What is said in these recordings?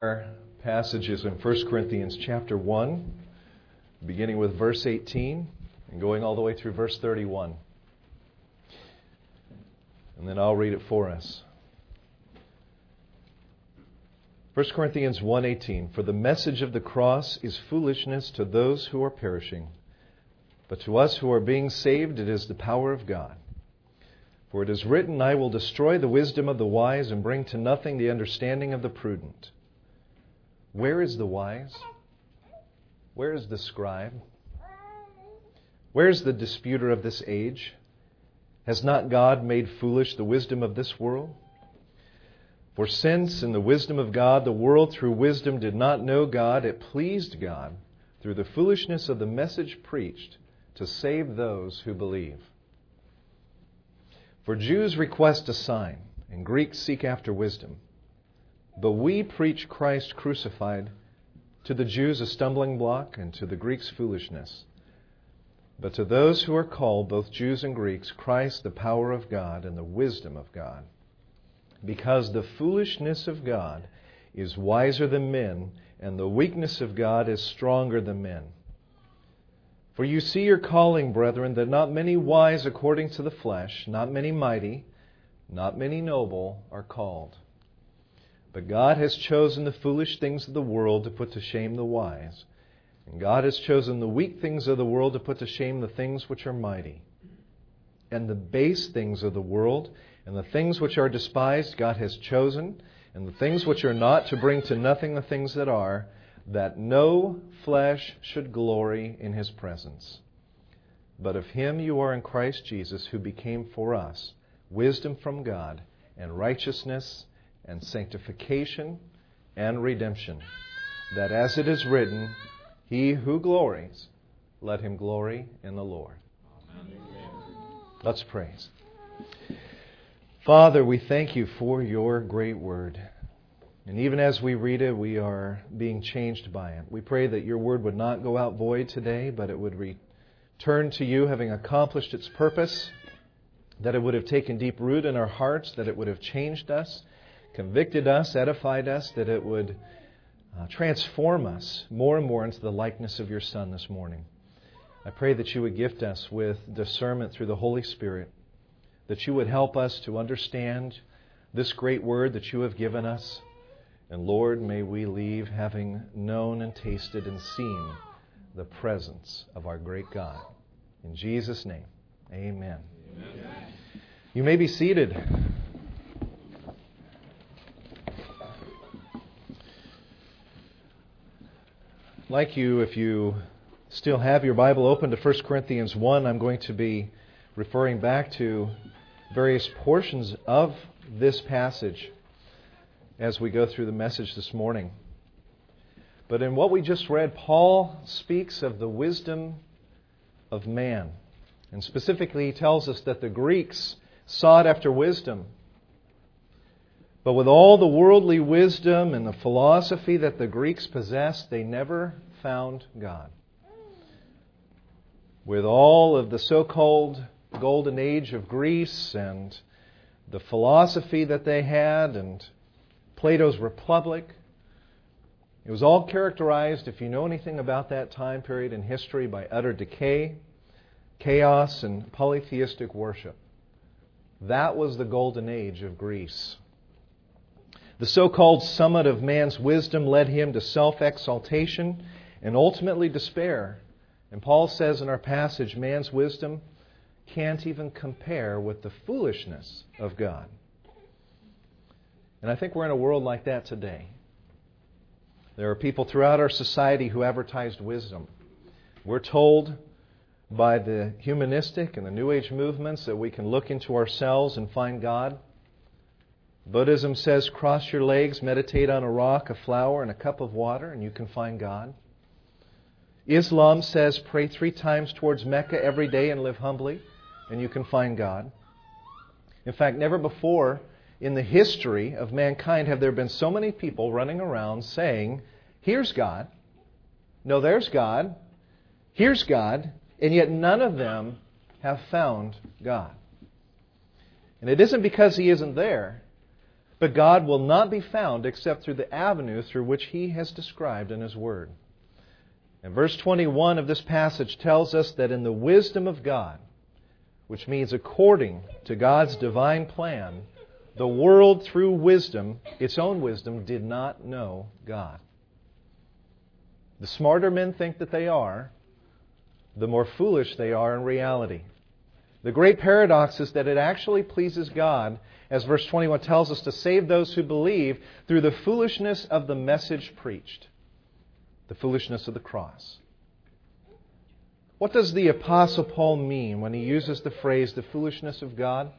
Our passage is in 1 Corinthians chapter 1, beginning with verse 18 and going all the way through verse 31. And then I'll read it for us. 1 Corinthians 1:18 For the message of the cross is foolishness to those who are perishing, but to us who are being saved it is the power of God. For it is written, I will destroy the wisdom of the wise and bring to nothing the understanding of the prudent. Where is the wise? Where is the scribe? Where is the disputer of this age? Has not God made foolish the wisdom of this world? For since in the wisdom of God the world through wisdom did not know God, it pleased God through the foolishness of the message preached to save those who believe. For Jews request a sign, and Greeks seek after wisdom. But we preach Christ crucified, to the Jews a stumbling block, and to the Greeks foolishness. But to those who are called, both Jews and Greeks, Christ the power of God and the wisdom of God. Because the foolishness of God is wiser than men, and the weakness of God is stronger than men. For you see your calling, brethren, that not many wise according to the flesh, not many mighty, not many noble are called. But God has chosen the foolish things of the world to put to shame the wise. And God has chosen the weak things of the world to put to shame the things which are mighty. And the base things of the world and the things which are despised God has chosen, and the things which are not to bring to nothing the things that are, that no flesh should glory in his presence. But of him you are in Christ Jesus, who became for us wisdom from God and righteousness and sanctification and redemption, that as it is written, He who glories, let him glory in the Lord. Amen. Let's praise. Father, we thank you for your great word. And even as we read it, we are being changed by it. We pray that your word would not go out void today, but it would return to you having accomplished its purpose, that it would have taken deep root in our hearts, that it would have changed us, convicted us, edified us, that it would uh, transform us more and more into the likeness of your Son this morning. I pray that you would gift us with discernment through the Holy Spirit, that you would help us to understand this great word that you have given us. And Lord, may we leave having known and tasted and seen the presence of our great God. In Jesus' name, amen. amen. You may be seated. Like you, if you still have your Bible open to 1 Corinthians 1, I'm going to be referring back to various portions of this passage as we go through the message this morning. But in what we just read, Paul speaks of the wisdom of man. And specifically, he tells us that the Greeks sought after wisdom. But with all the worldly wisdom and the philosophy that the Greeks possessed, they never found God. With all of the so called golden age of Greece and the philosophy that they had and Plato's Republic, it was all characterized, if you know anything about that time period in history, by utter decay, chaos, and polytheistic worship. That was the golden age of Greece. The so called summit of man's wisdom led him to self exaltation and ultimately despair. And Paul says in our passage, man's wisdom can't even compare with the foolishness of God. And I think we're in a world like that today. There are people throughout our society who advertise wisdom. We're told by the humanistic and the New Age movements that we can look into ourselves and find God. Buddhism says cross your legs, meditate on a rock, a flower, and a cup of water, and you can find God. Islam says pray three times towards Mecca every day and live humbly, and you can find God. In fact, never before in the history of mankind have there been so many people running around saying, Here's God. No, there's God. Here's God. And yet none of them have found God. And it isn't because He isn't there, But God will not be found except through the avenue through which He has described in His Word. And verse 21 of this passage tells us that in the wisdom of God, which means according to God's divine plan, the world through wisdom, its own wisdom, did not know God. The smarter men think that they are, the more foolish they are in reality. The great paradox is that it actually pleases God, as verse 21 tells us, to save those who believe through the foolishness of the message preached, the foolishness of the cross. What does the Apostle Paul mean when he uses the phrase the foolishness of God?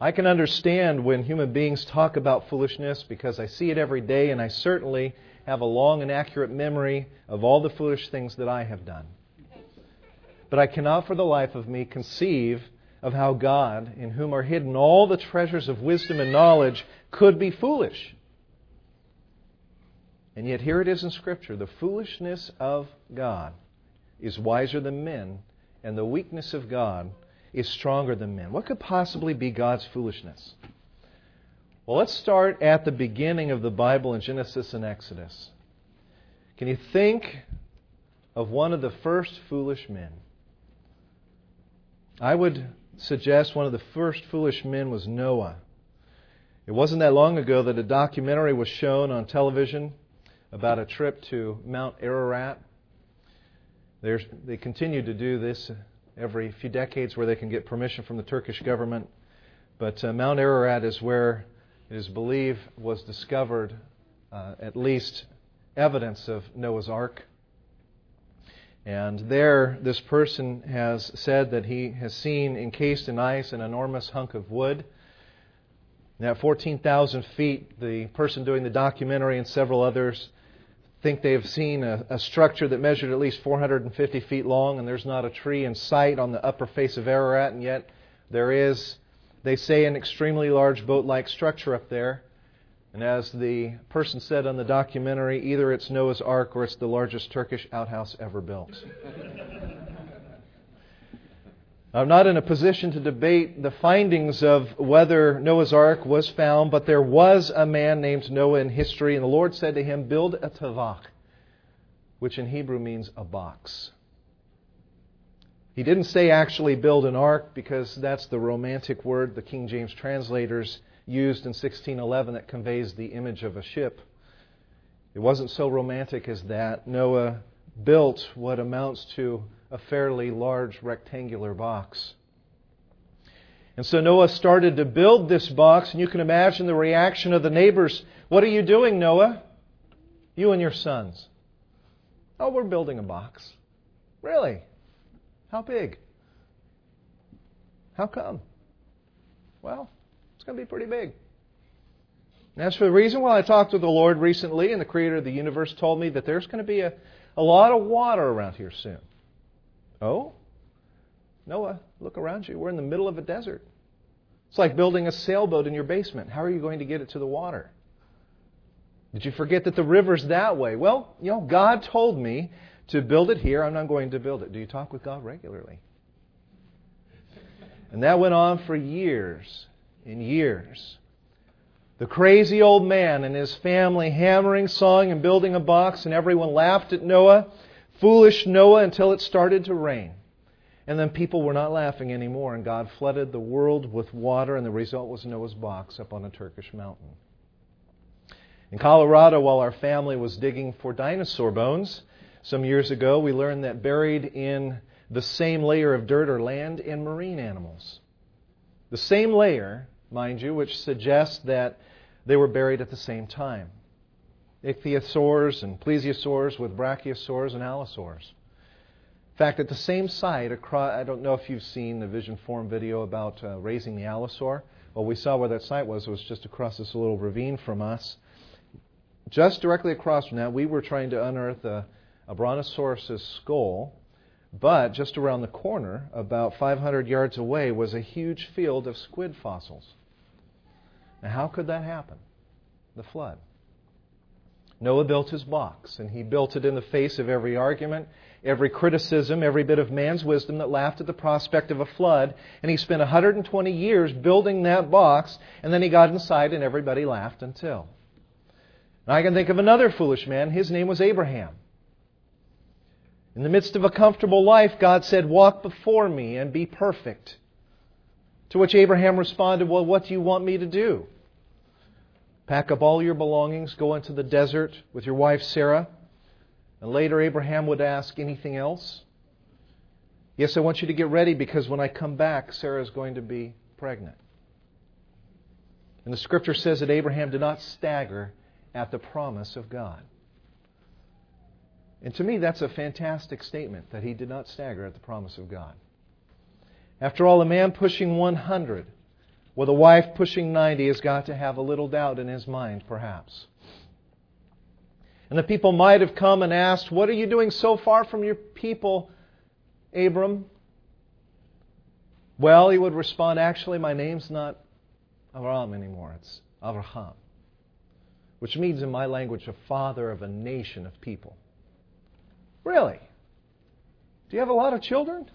I can understand when human beings talk about foolishness because I see it every day, and I certainly have a long and accurate memory of all the foolish things that I have done. But I cannot for the life of me conceive of how God, in whom are hidden all the treasures of wisdom and knowledge, could be foolish. And yet, here it is in Scripture the foolishness of God is wiser than men, and the weakness of God is stronger than men. What could possibly be God's foolishness? Well, let's start at the beginning of the Bible in Genesis and Exodus. Can you think of one of the first foolish men? I would suggest one of the first foolish men was Noah. It wasn't that long ago that a documentary was shown on television about a trip to Mount Ararat. There's, they continue to do this every few decades where they can get permission from the Turkish government. But uh, Mount Ararat is where it is believed was discovered uh, at least evidence of Noah's Ark. And there, this person has said that he has seen encased in ice an enormous hunk of wood. Now, at 14,000 feet, the person doing the documentary and several others think they have seen a, a, structure that measured at least 450 feet long, and there's not a tree in sight on the upper face of Ararat, and yet there is, they say, an extremely large boat like structure up there. And as the person said on the documentary, either it's Noah's Ark or it's the largest Turkish outhouse ever built. I'm not in a position to debate the findings of whether Noah's Ark was found, but there was a man named Noah in history, and the Lord said to him, Build a tavach, which in Hebrew means a box. He didn't say actually build an ark because that's the romantic word the King James translators used in 1611 that conveys the image of a ship. It wasn't so romantic as that. Noah built what amounts to a fairly large rectangular box. And so Noah started to build this box, and you can imagine the reaction of the neighbors. What are you doing, Noah? You and your sons. Oh, we're building a box. Really? How big? How come? Well, it's going to be pretty big. And as for the reason, well, I talked with the Lord recently, and the Creator of the universe told me that there's going to be a, a lot of water around here soon. Oh? Noah, look around you. We're in the middle of a desert. It's like building a sailboat in your basement. How are you going to get it to the water? Did you forget that the river's that way? Well, you know, God told me to build it here. I'm not going to build it. Do you talk with God regularly? And that went on for years and years. The crazy old man and his family hammering, sawing, and building a box, and everyone laughed at Noah foolish Noah until it started to rain. And then people were not laughing anymore, and God flooded the world with water, and the result was Noah's box up on a Turkish mountain. In Colorado, while our family was digging for dinosaur bones some years ago, we learned that buried in the same layer of dirt or land in marine animals. The same layer, mind you, which suggests that they were buried at the same time ichthyosaurs and plesiosaurs with brachiosaurs and allosaurs. In fact, at the same site, across, I don't know if you've seen the Vision Forum video about uh, raising the allosaur. Well, we saw where that site was. It was just across this little ravine from us. Just directly across from that, we were trying to unearth a, a brontosaurus skull, but just around the corner, about 500 yards away, was a huge field of squid fossils. Now, how could that happen? The flood. Noah built his box, and he built it in the face of every argument, every criticism, every bit of man's wisdom that laughed at the prospect of a flood. And he spent 120 years building that box, and then he got inside, and everybody laughed until. And I can think of another foolish man. His name was Abraham. In the midst of a comfortable life, God said, Walk before me and be perfect. To which Abraham responded, Well, what do you want me to do? Pack up all your belongings, go into the desert with your wife Sarah. And later, Abraham would ask, Anything else? Yes, I want you to get ready because when I come back, Sarah is going to be pregnant. And the scripture says that Abraham did not stagger at the promise of God. And to me, that's a fantastic statement that he did not stagger at the promise of God. After all, a man pushing 100 with a wife pushing 90 has got to have a little doubt in his mind, perhaps. And the people might have come and asked, What are you doing so far from your people, Abram? Well, he would respond, Actually, my name's not Avram anymore, it's Avraham, which means in my language, a father of a nation of people. Really? Do you have a lot of children?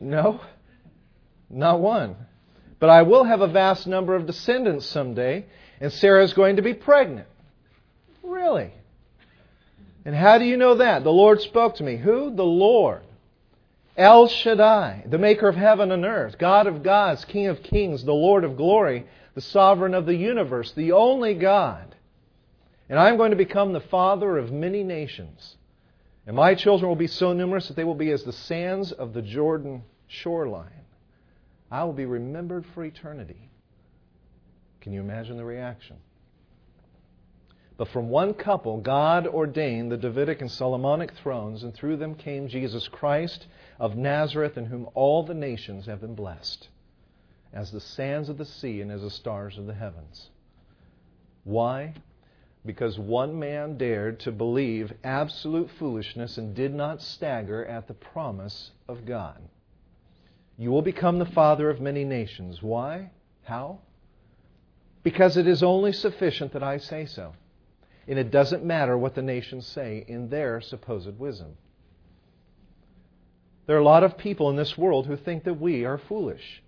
No, not one. But I will have a vast number of descendants someday, and Sarah is going to be pregnant. Really? And how do you know that? The Lord spoke to me. Who? The Lord. El Shaddai, the maker of heaven and earth, God of gods, King of kings, the Lord of glory, the sovereign of the universe, the only God. And I am going to become the father of many nations. And my children will be so numerous that they will be as the sands of the Jordan shoreline. I will be remembered for eternity. Can you imagine the reaction? But from one couple, God ordained the Davidic and Solomonic thrones, and through them came Jesus Christ of Nazareth, in whom all the nations have been blessed, as the sands of the sea and as the stars of the heavens. Why? Because one man dared to believe absolute foolishness and did not stagger at the promise of God. You will become the father of many nations. Why? How? Because it is only sufficient that I say so. And it doesn't matter what the nations say in their supposed wisdom. There are a lot of people in this world who think that we are foolish.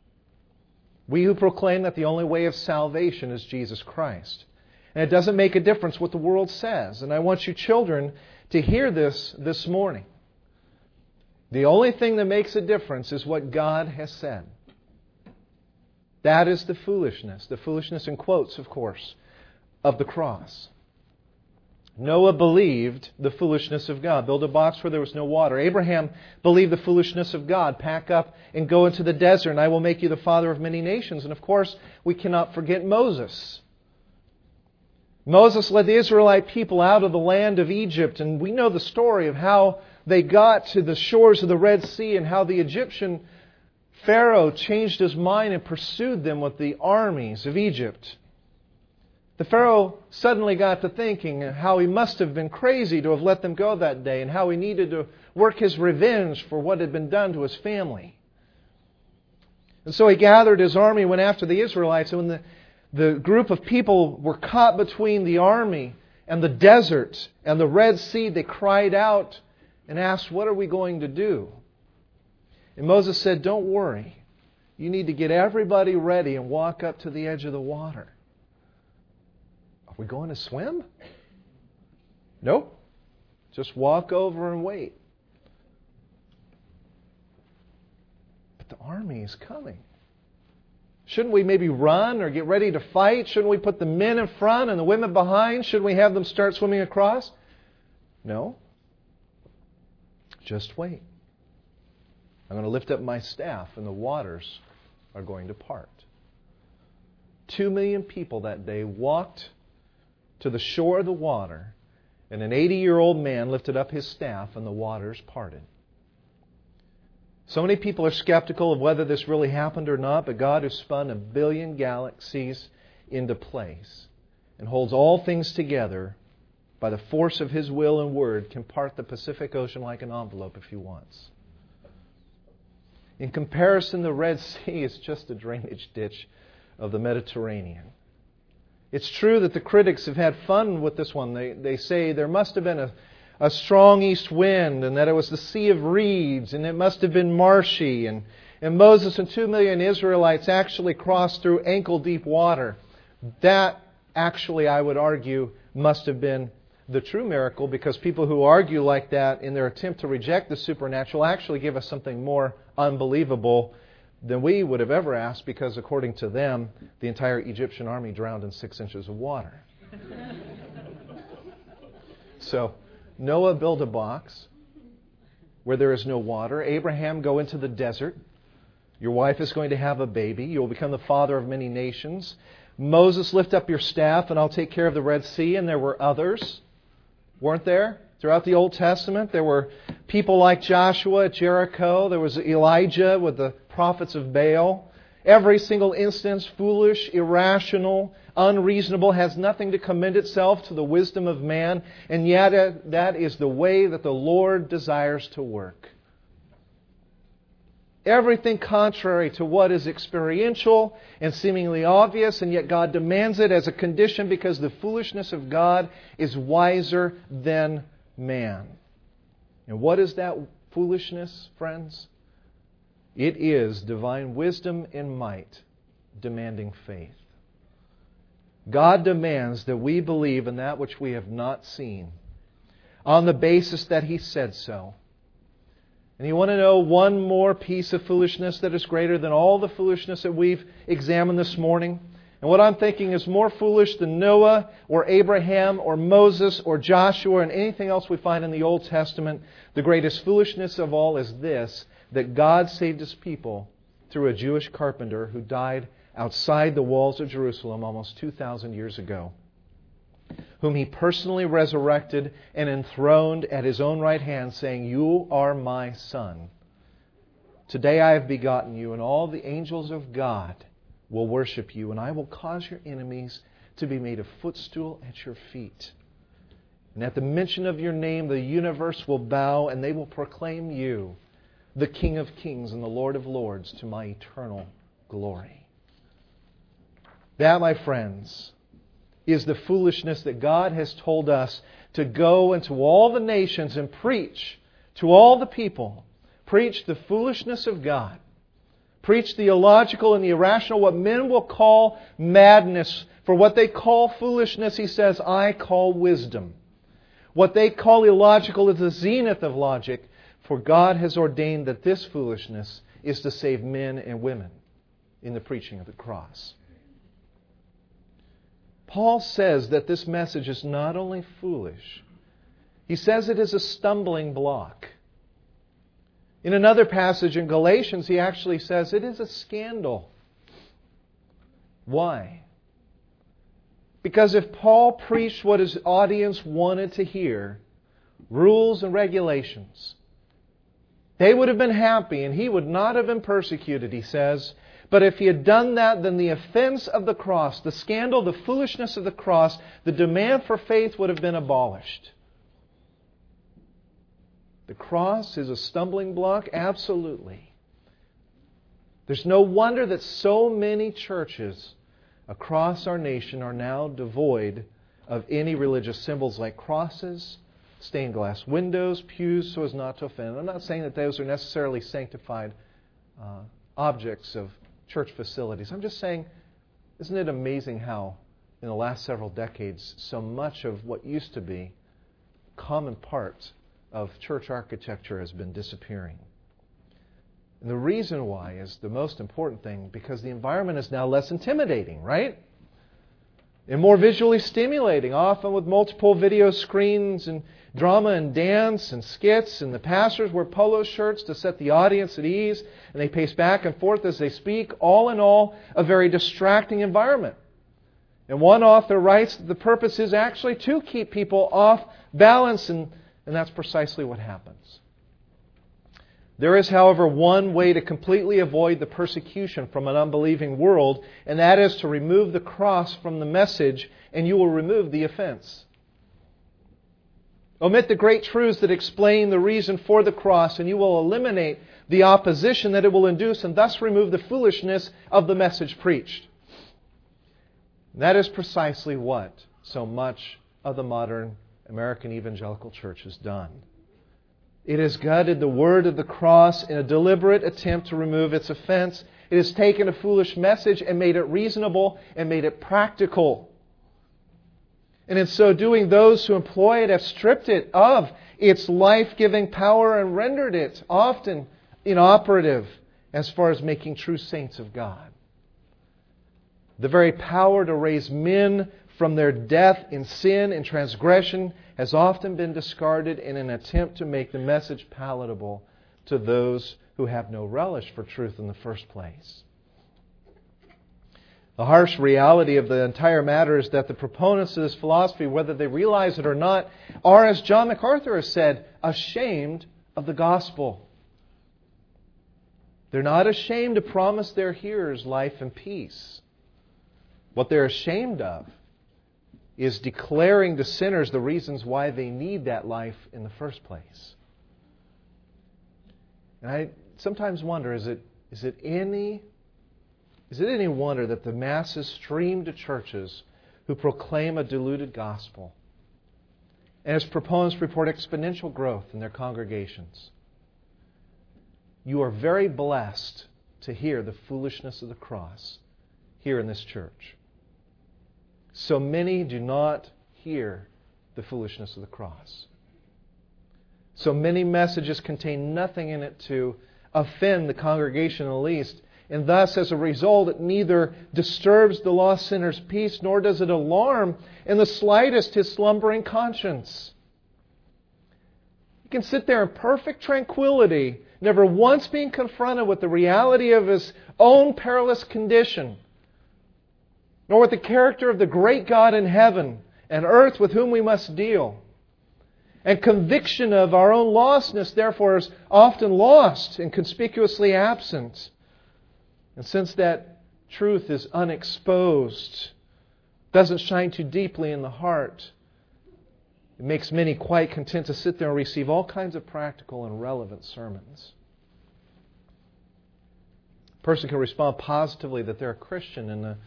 We who proclaim that the only way of salvation is Jesus Christ. And it doesn't make a difference what the world says. And I want you children to hear this this morning. The only thing that makes a difference is what God has said. That is the foolishness, the foolishness in quotes, of course, of the cross. Noah believed the foolishness of God. Build a box where there was no water. Abraham believed the foolishness of God. Pack up and go into the desert, and I will make you the father of many nations. And of course, we cannot forget Moses. Moses led the Israelite people out of the land of Egypt, and we know the story of how they got to the shores of the Red Sea and how the Egyptian Pharaoh changed his mind and pursued them with the armies of Egypt. The Pharaoh suddenly got to thinking how he must have been crazy to have let them go that day and how he needed to work his revenge for what had been done to his family. And so he gathered his army, went after the Israelites, and when the the group of people were caught between the army and the desert and the Red Sea. They cried out and asked, What are we going to do? And Moses said, Don't worry. You need to get everybody ready and walk up to the edge of the water. Are we going to swim? Nope. Just walk over and wait. But the army is coming. Shouldn't we maybe run or get ready to fight? Shouldn't we put the men in front and the women behind? Shouldn't we have them start swimming across? No. Just wait. I'm going to lift up my staff and the waters are going to part. Two million people that day walked to the shore of the water, and an 80 year old man lifted up his staff and the waters parted. So many people are skeptical of whether this really happened or not, but God, who spun a billion galaxies into place and holds all things together by the force of His will and word, can part the Pacific Ocean like an envelope if He wants. In comparison, the Red Sea is just a drainage ditch of the Mediterranean. It's true that the critics have had fun with this one. They, they say there must have been a, a strong east wind and that it was the Sea of Reeds and it must have been marshy and, and Moses and two million Israelites actually crossed through ankle deep water. That actually, I would argue, must have been the true miracle because people who argue like that in their attempt to reject the supernatural actually give us something more unbelievable than we would have ever asked because, according to them, the entire Egyptian army drowned in six inches of water. so, Noah build a box where there is no water. Abraham go into the desert. Your wife is going to have a baby. You'll become the father of many nations. Moses, lift up your staff and I'll take care of the Red Sea. And there were others, weren't there? Throughout the Old Testament, there were people like Joshua at Jericho. There was Elijah with the prophets of Baal. Every single instance, foolish, irrational, unreasonable, has nothing to commend itself to the wisdom of man, and yet uh, that is the way that the Lord desires to work. Everything contrary to what is experiential and seemingly obvious, and yet God demands it as a condition because the foolishness of God is wiser than man. And what is that foolishness, friends? It is divine wisdom and might demanding faith. God demands that we believe in that which we have not seen on the basis that He said so. And you want to know one more piece of foolishness that is greater than all the foolishness that we've examined this morning? And what I'm thinking is more foolish than Noah or Abraham or Moses or Joshua and anything else we find in the Old Testament. The greatest foolishness of all is this that God saved his people through a Jewish carpenter who died outside the walls of Jerusalem almost 2,000 years ago, whom he personally resurrected and enthroned at his own right hand, saying, You are my son. Today I have begotten you, and all the angels of God will worship you, and I will cause your enemies to be made a footstool at your feet. And at the mention of your name, the universe will bow, and they will proclaim you the King of kings and the Lord of lords to my eternal glory. That, my friends, is the foolishness that God has told us to go into all the nations and preach to all the people. Preach the foolishness of God. Preach the illogical and the irrational, what men will call madness. For what they call foolishness, he says, I call wisdom. What they call illogical is the zenith of logic. For God has ordained that this foolishness is to save men and women in the preaching of the cross. Paul says that this message is not only foolish, he says it is a stumbling block. In another passage in Galatians, he actually says it is a scandal. Why? Because if Paul preached what his audience wanted to hear, rules and regulations, they would have been happy and he would not have been persecuted, he says. But if he had done that, then the offense of the cross, the scandal, the foolishness of the cross, the demand for faith would have been abolished. The cross is a stumbling block? Absolutely. There's no wonder that so many churches across our nation are now devoid of any religious symbols like crosses stained glass windows, pews, so as not to offend. I'm not saying that those are necessarily sanctified uh, objects of church facilities. I'm just saying, isn't it amazing how, in the last several decades, so much of what used to be common parts of church architecture has been disappearing? And the reason why is the most important thing because the environment is now less intimidating, right? And more visually stimulating, often with multiple video screens and drama and dance and skits, and the pastors wear polo shirts to set the audience at ease, and they pace back and forth as they speak. All in all, a very distracting environment. And one author writes that the purpose is actually to keep people off balance, and, and that's precisely what happens. There is, however, one way to completely avoid the persecution from an unbelieving world, and that is to remove the cross from the message, and you will remove the offense. Omit the great truths that explain the reason for the cross, and you will eliminate the opposition that it will induce and thus remove the foolishness of the message preached. that is precisely what so much of the modern American evangelical church has done. It has gutted the word of the cross in a deliberate attempt to remove its offense. It has taken a foolish message and made it reasonable and made it practical. And in so doing, those who employ it have stripped it of its life giving power and rendered it often inoperative as far as making true saints of God. The very power to raise men from their death in sin and transgression has often been discarded in an attempt to make the message palatable to those who have no relish for truth in the first place. The harsh reality of the entire matter is that the proponents of this philosophy, whether they realize it or not, are, as John MacArthur has said, ashamed of the gospel. They're not ashamed to promise their hearers life and peace. What they're ashamed of is declaring to sinners the reasons why they need that life in the first place. And I sometimes wonder is it, is it any is it any wonder that the masses stream to churches who proclaim a diluted gospel? And its proponents report exponential growth in their congregations. You are very blessed to hear the foolishness of the cross here in this church. So many do not hear the foolishness of the cross. So many messages contain nothing in it to offend the congregation in the least, and thus, as a result, it neither disturbs the lost sinner's peace nor does it alarm in the slightest his slumbering conscience. He can sit there in perfect tranquility, never once being confronted with the reality of his own perilous condition, nor with the character of the great God in heaven and earth with whom we must deal. And conviction of our own lostness, therefore, is often lost and conspicuously absent. And since that truth is unexposed, doesn't shine too deeply in the heart, it makes many quite content to sit there and receive all kinds of practical and relevant sermons. A person can respond positively that they're a Christian in the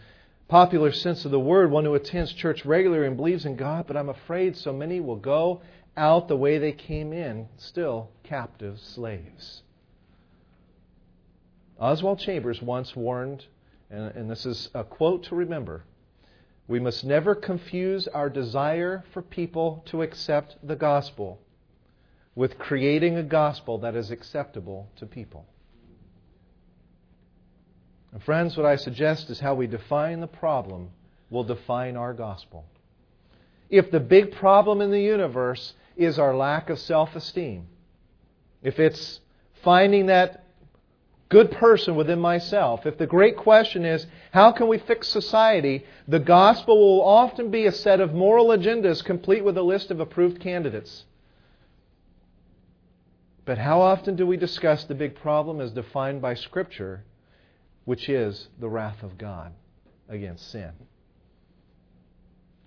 popular sense of the word, one who attends church regularly and believes in God, but I'm afraid so many will go out the way they came in, still captive slaves. Oswald Chambers once warned, and, and this is a quote to remember we must never confuse our desire for people to accept the gospel with creating a gospel that is acceptable to people. And friends, what I suggest is how we define the problem will define our gospel. If the big problem in the universe is our lack of self esteem, if it's finding that good person within myself. If the great question is, how can we fix society? The gospel will often be a set of moral agendas complete with a list of approved candidates. But how often do we discuss the big problem as defined by Scripture, which is the wrath of God against sin?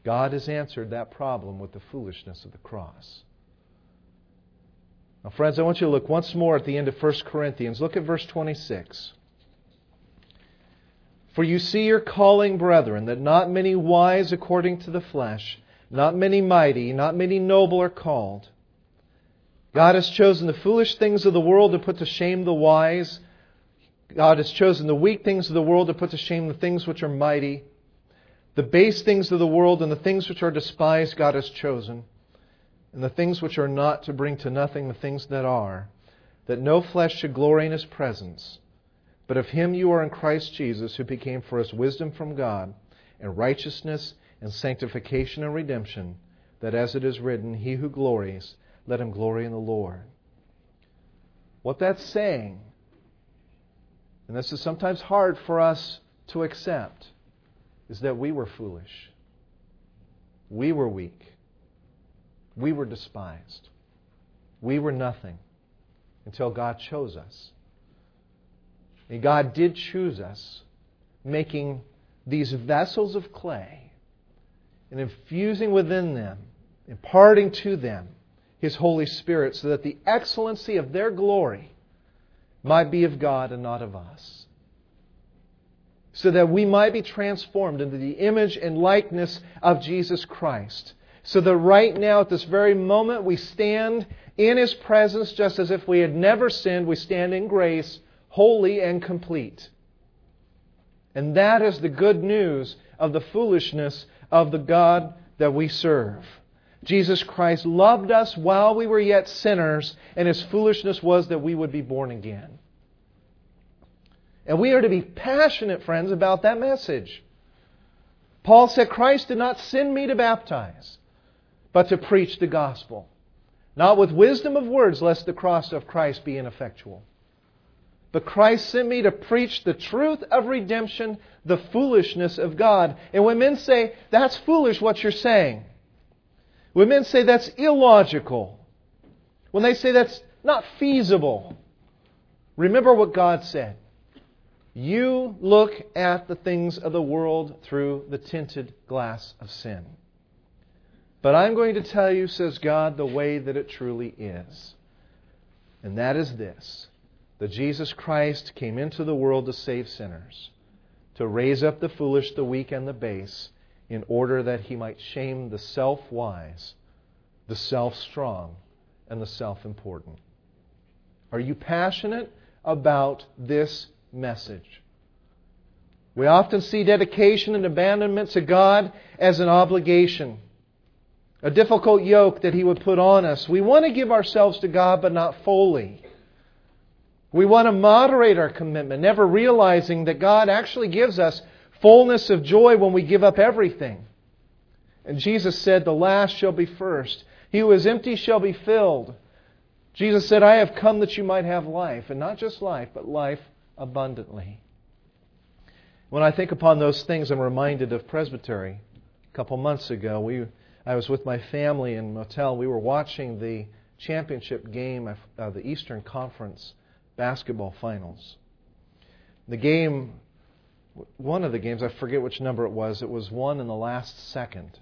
God has answered that problem with the foolishness of the cross. Now, friends, I want you to look once more at the end of 1 Corinthians. Look at verse 26. For you see your calling, brethren, that not many wise according to the flesh, not many mighty, not many noble are called. God has chosen the foolish things of the world to put to shame the wise. God has chosen the weak things of the world to put to shame the things which are mighty. The base things of the world and the things which are despised, God has chosen and the things which are not to bring to nothing the things that are, that no flesh should glory in his presence. But of him you are in Christ Jesus, who became for us wisdom from God, and righteousness, and sanctification, and redemption, that as it is written, He who glories, let him glory in the Lord. What that's saying, and this is sometimes hard for us to accept, is that we were foolish. We were weak. We were despised. We were nothing until God chose us. And God did choose us, making these vessels of clay and infusing within them, imparting to them His Holy Spirit, so that the excellency of their glory might be of God and not of us. so that we might be transformed into the image and likeness of Jesus Christ. So that right now, at this very moment, we stand in His presence just as if we had never sinned. We stand in grace, holy and complete. And that is the good news of the foolishness of the God that we serve. Jesus Christ loved us while we were yet sinners, and His foolishness was that we would be born again. And we are to be passionate, friends, about that message. Paul said, Christ did not send me to baptize, but to preach the gospel. Not with wisdom of words, lest the cross of Christ be ineffectual. But Christ sent me to preach the truth of redemption, the foolishness of God. And when men say, that's foolish what you're saying, when men say that's illogical, when they say that's not feasible, remember what God said. You look at the things of the world through the tinted glass of sin. But I'm going to tell you, says God, the way that it truly is. And that is this that Jesus Christ came into the world to save sinners, to raise up the foolish, the weak, and the base, in order that he might shame the self wise, the self strong, and the self important. Are you passionate about this message? We often see dedication and abandonment to God as an obligation a difficult yoke that He would put on us. We want to give ourselves to God, but not fully. We want to moderate our commitment, never realizing that God actually gives us fullness of joy when we give up everything. And Jesus said, The last shall be first. He who is empty shall be filled. Jesus said, I have come that you might have life, and not just life, but life abundantly. When I think upon those things, I'm reminded of Presbytery. A couple months ago, we I was with my family in motel. We were watching the championship game of uh, the Eastern Conference basketball finals. The game, one of the games, I forget which number it was, it was won in the last second.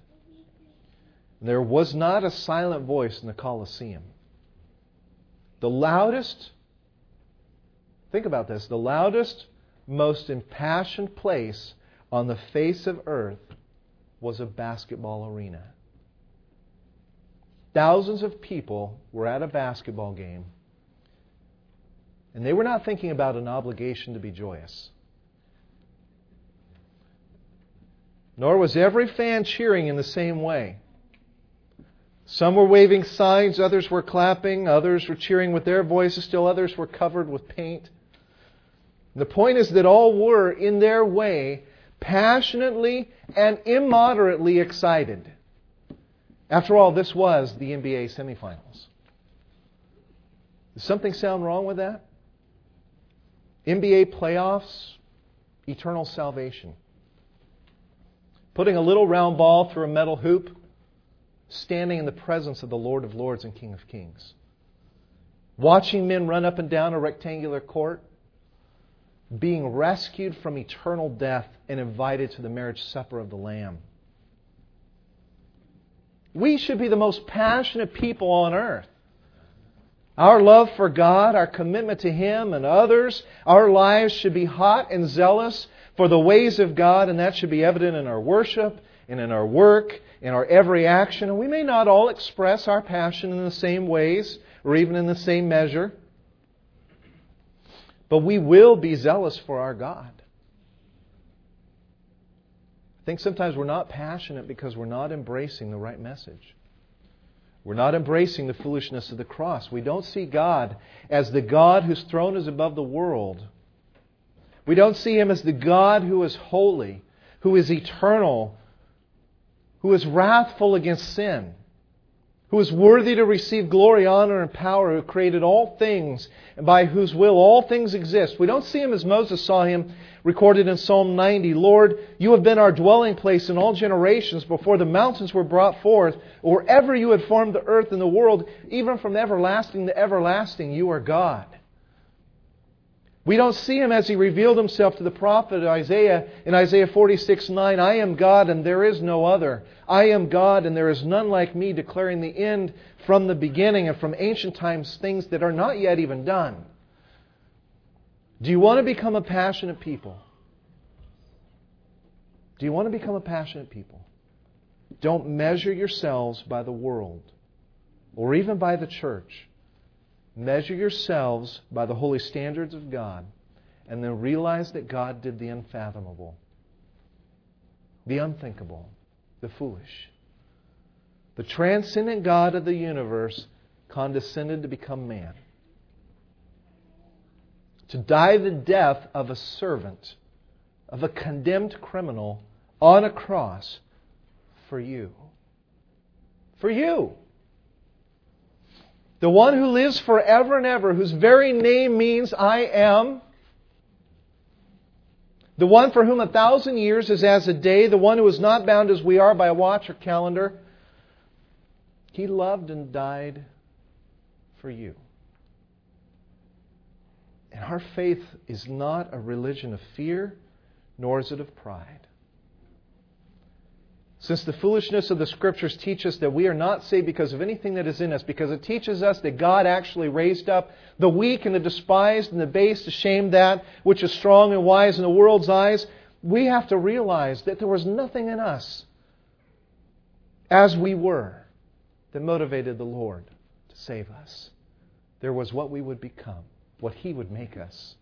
There was not a silent voice in the Coliseum. The loudest, think about this, the loudest, most impassioned place on the face of earth was a basketball arena. Thousands of people were at a basketball game, and they were not thinking about an obligation to be joyous. Nor was every fan cheering in the same way. Some were waving signs, others were clapping, others were cheering with their voices, still others were covered with paint. The point is that all were, in their way, passionately and immoderately excited. After all, this was the NBA semifinals. Does something sound wrong with that? NBA playoffs, eternal salvation. Putting a little round ball through a metal hoop, standing in the presence of the Lord of Lords and King of Kings. Watching men run up and down a rectangular court, being rescued from eternal death and invited to the marriage supper of the Lamb. We should be the most passionate people on earth. Our love for God, our commitment to Him and others, our lives should be hot and zealous for the ways of God, and that should be evident in our worship and in our work, in our every action. And we may not all express our passion in the same ways or even in the same measure, but we will be zealous for our God. I think sometimes we're not passionate because we're not embracing the right message. We're not embracing the foolishness of the cross. We don't see God as the God whose throne is above the world. We don't see Him as the God who is holy, who is eternal, who is wrathful against sin who is worthy to receive glory, honor, and power, who created all things, and by whose will all things exist. We don't see him as Moses saw him recorded in Psalm 90 Lord, you have been our dwelling place in all generations before the mountains were brought forth, or ever you had formed the earth and the world, even from everlasting to everlasting, you are God. We don't see him as he revealed himself to the prophet Isaiah in Isaiah 46 9. I am God and there is no other. I am God and there is none like me, declaring the end from the beginning and from ancient times things that are not yet even done. Do you want to become a passionate people? Do you want to become a passionate people? Don't measure yourselves by the world or even by the church. Measure yourselves by the holy standards of God and then realize that God did the unfathomable, the unthinkable, the foolish. The transcendent God of the universe condescended to become man, to die the death of a servant, of a condemned criminal on a cross for you. For you. The one who lives forever and ever, whose very name means I am. The one for whom a thousand years is as a day, the one who is not bound as we are by a watch or calendar. He loved and died for you. And our faith is not a religion of fear, nor is it of pride. Since the foolishness of the Scriptures teach us that we are not saved because of anything that is in us, because it teaches us that God actually raised up the weak and the despised and the base to shame that which is strong and wise in the world's eyes, we have to realize that there was nothing in us as we were that motivated the Lord to save us. There was what we would become, what He would make us,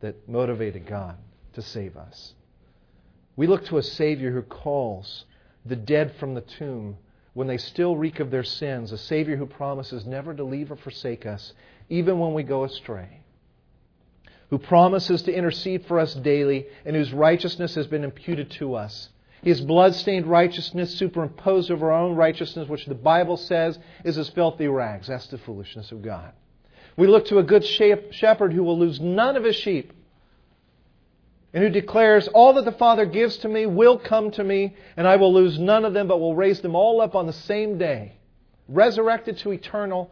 that motivated God to save us. We look to a Savior who calls the dead from the tomb when they still reek of their sins, a Savior who promises never to leave or forsake us, even when we go astray, who promises to intercede for us daily, and whose righteousness has been imputed to us. His blood-stained righteousness superimposed over our own righteousness, which the Bible says is as filthy rags. That's the foolishness of God. We look to a good shepherd who will lose none of his sheep and who declares, All that the Father gives to me will come to me, and I will lose none of them, but will raise them all up on the same day, resurrected to eternal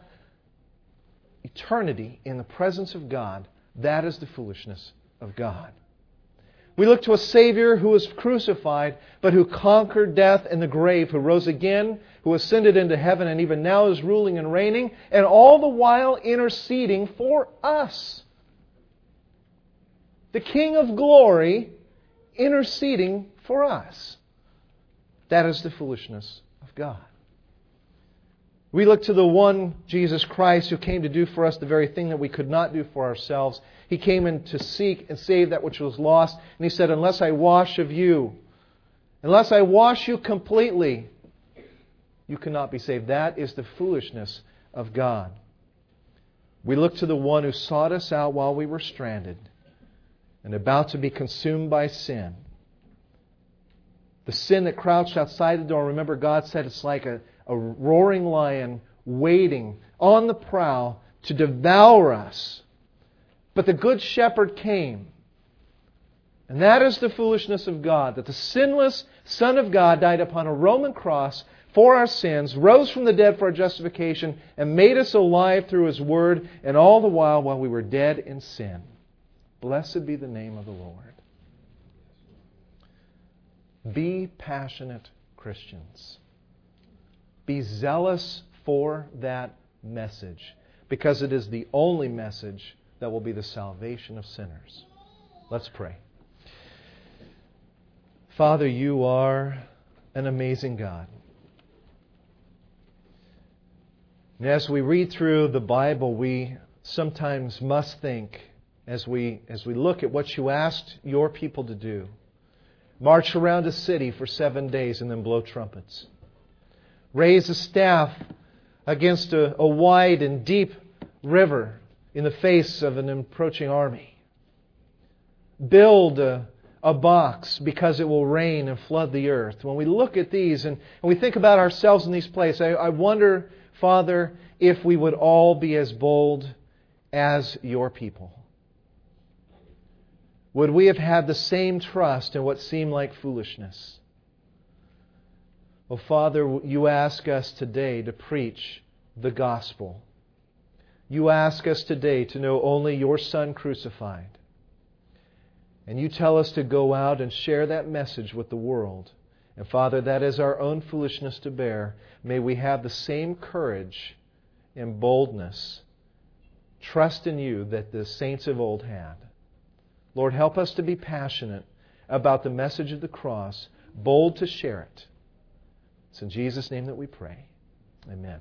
eternity in the presence of God. That is the foolishness of God. We look to a Savior who was crucified, but who conquered death and the grave, who rose again, who ascended into heaven, and even now is ruling and reigning, and all the while interceding for us the King of glory interceding for us. That is the foolishness of God. We look to the one Jesus Christ who came to do for us the very thing that we could not do for ourselves. He came in to seek and save that which was lost. And he said, Unless I wash of you, unless I wash you completely, you cannot be saved. That is the foolishness of God. We look to the one who sought us out while we were stranded and about to be consumed by sin. The sin that crouched outside the door, remember, God said it's like a, a roaring lion waiting on the prowl to devour us. But the Good Shepherd came. And that is the foolishness of God, that the sinless Son of God died upon a Roman cross for our sins, rose from the dead for our justification, and made us alive through His Word, and all the while while we were dead in sin. Blessed be the name of the Lord. Be passionate Christians. Be zealous for that message because it is the only message that will be the salvation of sinners. Let's pray. Father, you are an amazing God. And as we read through the Bible, we sometimes must think as we, as we look at what you asked your people to do march around a city for seven days and then blow trumpets, raise a staff against a, a wide and deep river in the face of an approaching army, build a, a box because it will rain and flood the earth. When we look at these and, and we think about ourselves in these places, I, I wonder, Father, if we would all be as bold as your people. Would we have had the same trust in what seemed like foolishness? Well, Father, you ask us today to preach the gospel. You ask us today to know only your Son crucified. And you tell us to go out and share that message with the world. And Father, that is our own foolishness to bear. May we have the same courage and boldness, trust in you that the saints of old had. Lord, help us to be passionate about the message of the cross, bold to share it. It's in Jesus' name that we pray. Amen.